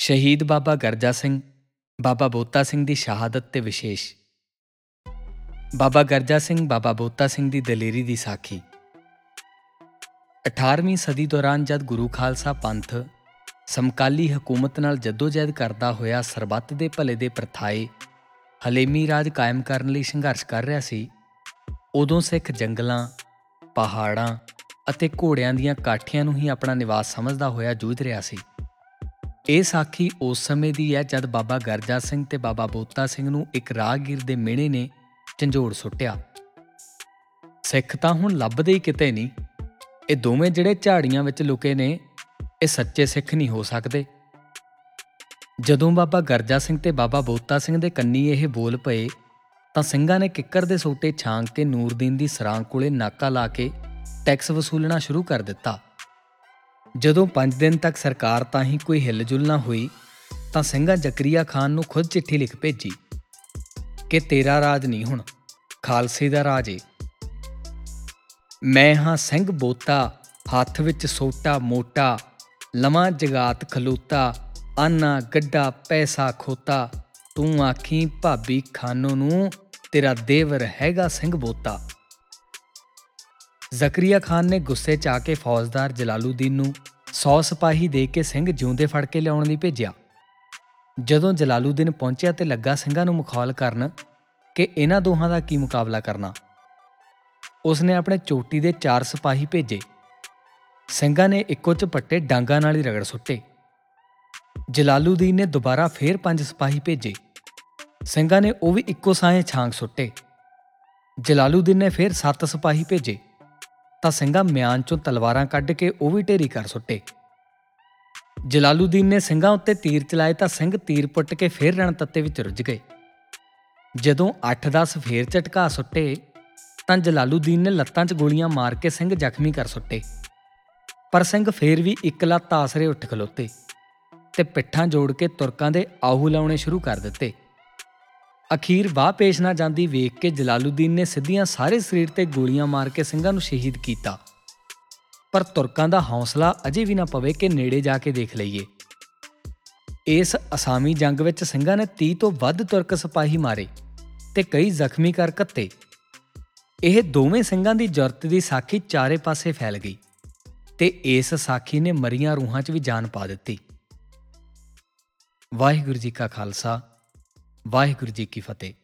ਸ਼ਹੀਦ ਬਾਬਾ ਗਰਜਾ ਸਿੰਘ, ਬਾਬਾ ਬੋਤਾ ਸਿੰਘ ਦੀ ਸ਼ਹਾਦਤ ਤੇ ਵਿਸ਼ੇਸ਼। ਬਾਬਾ ਗਰਜਾ ਸਿੰਘ, ਬਾਬਾ ਬੋਤਾ ਸਿੰਘ ਦੀ ਦਲੇਰੀ ਦੀ ਸਾਖੀ। 18ਵੀਂ ਸਦੀ ਦੌਰਾਨ ਜਦ ਗੁਰੂ ਖਾਲਸਾ ਪੰਥ ਸਮਕਾਲੀ ਹਕੂਮਤ ਨਾਲ ਜਦੋਜਹਿਦ ਕਰਦਾ ਹੋਇਆ ਸਰਬੱਤ ਦੇ ਭਲੇ ਦੇ ਪ੍ਰਥਾਏ ਹਲੇਮੀ ਰਾਜ ਕਾਇਮ ਕਰਨ ਲਈ ਸੰਘਰਸ਼ ਕਰ ਰਿਹਾ ਸੀ, ਉਦੋਂ ਸਿੱਖ ਜੰਗਲਾਂ, ਪਹਾੜਾਂ ਅਤੇ ਘੋੜਿਆਂ ਦੀਆਂ ਕਾਠੀਆਂ ਨੂੰ ਹੀ ਆਪਣਾ ਨਿਵਾਸ ਸਮਝਦਾ ਹੋਇਆ ਜੂਝ ਰਿਹਾ ਸੀ। ਇਹ ਸਾਖੀ ਉਸ ਸਮੇਂ ਦੀ ਹੈ ਜਦ ਬਾਬਾ ਗਰਜਾ ਸਿੰਘ ਤੇ ਬਾਬਾ ਬੋਤਾ ਸਿੰਘ ਨੂੰ ਇੱਕ ਰਾਹਗੀਰ ਦੇ ਮਿਹਣੇ ਨੇ ਝੰਜੋੜ ਸੁੱਟਿਆ। ਸਿੱਖ ਤਾਂ ਹੁਣ ਲੱਭਦੇ ਹੀ ਕਿਤੇ ਨਹੀਂ। ਇਹ ਦੋਵੇਂ ਜਿਹੜੇ ਝਾੜੀਆਂ ਵਿੱਚ ਲੁਕੇ ਨੇ, ਇਹ ਸੱਚੇ ਸਿੱਖ ਨਹੀਂ ਹੋ ਸਕਦੇ। ਜਦੋਂ ਬਾਬਾ ਗਰਜਾ ਸਿੰਘ ਤੇ ਬਾਬਾ ਬੋਤਾ ਸਿੰਘ ਦੇ ਕੰਨੀ ਇਹ ਬੋਲ ਪਏ, ਤਾਂ ਸਿੰਘਾਂ ਨੇ ਕਿੱਕਰ ਦੇ ਸੋਟੇ ਛਾਂਗ ਕੇ ਨੂਰਦੀਨ ਦੀ ਸਰਾਂ ਕੋਲੇ ਨਾਕਾ ਲਾ ਕੇ ਟੈਕਸ ਵਸੂਲਣਾ ਸ਼ੁਰੂ ਕਰ ਦਿੱਤਾ। ਜਦੋਂ 5 ਦਿਨ ਤੱਕ ਸਰਕਾਰ ਤਾਂ ਹੀ ਕੋਈ ਹਿੱਲ-ਜੁਲ ਨਾ ਹੋਈ, ਤਾਂ ਸਿੰਘਾਂ ਜ਼ਕਰੀਆ ਖਾਨ ਨੂੰ ਖੁਦ ਚਿੱਠੀ ਲਿਖ ਭੇਜੀ ਕਿ ਤੇਰਾ ਰਾਜ ਨਹੀਂ ਹੁਣ, ਖਾਲਸੇ ਦਾ ਰਾਜ ਏ। ਮੈਂ ਹਾਂ ਸਿੰਘ ਬੋਤਾ, ਹੱਥ ਵਿੱਚ ਸੋਟਾ ਮੋਟਾ, ਲਵਾਂ ਜਗਾਤ ਖਲੋਤਾ, ਆਨਾ ਗੱਡਾ ਪੈਸਾ ਖੋਤਾ, ਤੂੰ ਆਖੀ ਭਾਬੀ ਖਾਨੋ ਨੂੰ ਤੇਰਾ ਦੇਵਰ ਹੈਗਾ ਸਿੰਘ ਬੋਤਾ। ਜ਼ਕਰੀਆ ਖਾਨ ਨੇ ਗੁੱਸੇ 'ਚ ਆ ਕੇ ਫੌਜਦਾਰ ਜਲਾਲੂਦੀਨ ਨੂੰ 100 ਸਿਪਾਹੀ ਦੇ ਕੇ ਸਿੰਘ ਜਿਉਂਦੇ ਫੜ ਕੇ ਲਿਆਉਣ ਲਈ ਭੇਜਿਆ। ਜਦੋਂ ਜਲਾਲੂਦੀਨ ਪਹੁੰਚਿਆ ਤੇ ਲੱਗਾ ਸਿੰਘਾਂ ਨੂੰ ਮੁਖਾਲ ਕਰਨ ਕਿ ਇਹਨਾਂ ਦੋਹਾਂ ਦਾ ਕੀ ਮੁਕਾਬਲਾ ਕਰਨਾ। ਉਸਨੇ ਆਪਣੇ ਚੋਟੀ ਦੇ ਚਾਰ ਸਿਪਾਹੀ ਭੇਜੇ। ਸਿੰਘਾਂ ਨੇ ਇੱਕੋ ਝਪੱਟੇ ਡਾਂਗਾ ਨਾਲ ਹੀ ਰਗੜ ਸੁੱਟੇ। ਜਲਾਲੂਦੀਨ ਨੇ ਦੁਬਾਰਾ ਫੇਰ ਪੰਜ ਸਿਪਾਹੀ ਭੇਜੇ। ਸਿੰਘਾਂ ਨੇ ਉਹ ਵੀ ਇੱਕੋ ਸਾਹੇ ਛਾਂਗ ਸੁੱਟੇ। ਜਲਾਲੂਦੀਨ ਨੇ ਫੇਰ ਸੱਤ ਸਿਪਾਹੀ ਭੇਜੇ। ਤਾਂ ਸਿੰਘਾਂ ਮਿਆਨ ਚੋਂ ਤਲਵਾਰਾਂ ਕੱਢ ਕੇ ਉਹ ਵੀ ਢੇਰੀ ਕਰ ਸੁੱਟੇ। ਜਲਾਲੂਦੀਨ ਨੇ ਸਿੰਘਾਂ ਉੱਤੇ ਤੀਰ ਚਲਾਏ ਤਾਂ ਸਿੰਘ ਤੀਰ ਪੁੱਟ ਕੇ ਫੇਰ ਰਣ ਤੱਤੇ ਵਿੱਚ ਰੁੱਝ ਗਏ। ਜਦੋਂ 8-10 ਫੇਰ ਝਟਕਾ ਸੁੱਟੇ, ਤਾਂ ਜਲਾਲੂਦੀਨ ਨੇ ਲੱਤਾਂ 'ਚ ਗੋਲੀਆਂ ਮਾਰ ਕੇ ਸਿੰਘ ਜ਼ਖਮੀ ਕਰ ਸੁੱਟੇ। ਪਰ ਸਿੰਘ ਫੇਰ ਵੀ ਇੱਕ ਲੱਤ ਆਸਰੇ ਉੱਠ ਖਲੋਤੇ ਤੇ ਪਿੱਠਾਂ ਜੋੜ ਕੇ ਤੁਰਕਾਂ ਦੇ ਆਹੂ ਲਾਉਣੇ ਸ਼ੁਰੂ ਕਰ ਦਿੱਤੇ। ਅਖੀਰ ਵਾਹ ਪੇਸ਼ ਨਾ ਜਾਂਦੀ ਵੇਖ ਕੇ ਜਲਾਲੂਦੀਨ ਨੇ ਸਿੱਧੀਆਂ ਸਾਰੇ ਸਰੀਰ ਤੇ ਗੋਲੀਆਂ ਮਾਰ ਕੇ ਸਿੰਘਾਂ ਨੂੰ ਸ਼ਹੀਦ ਕੀਤਾ। ਪਰ ਤੁਰਕਾਂ ਦਾ ਹੌਸਲਾ ਅਜੇ ਵੀ ਨਾ ਪਵੇ ਕਿ ਨੇੜੇ ਜਾ ਕੇ ਦੇਖ ਲਈਏ। ਇਸ ਅਸਾਮੀ ਜੰਗ ਵਿੱਚ ਸਿੰਘਾਂ ਨੇ 30 ਤੋਂ ਵੱਧ ਤੁਰਕ ਸਿਪਾਹੀ ਮਾਰੇ ਤੇ ਕਈ ਜ਼ਖਮੀ ਕਰ ਕੱਤੇ। ਇਹ ਦੋਵੇਂ ਸਿੰਘਾਂ ਦੀ ਜੁਰਤ ਦੀ ਸਾਖੀ ਚਾਰੇ ਪਾਸੇ ਫੈਲ ਗਈ ਤੇ ਇਸ ਸਾਖੀ ਨੇ ਮਰੀਆਂ ਰੂਹਾਂ 'ਚ ਵੀ ਜਾਨ ਪਾ ਦਿੱਤੀ। ਵਾਹਿਗੁਰੂ ਜੀ ਕਾ ਖਾਲਸਾ ਵਾਹਿਗੁਰੂ ਜੀ ਕੀ ਫਤਿਹ।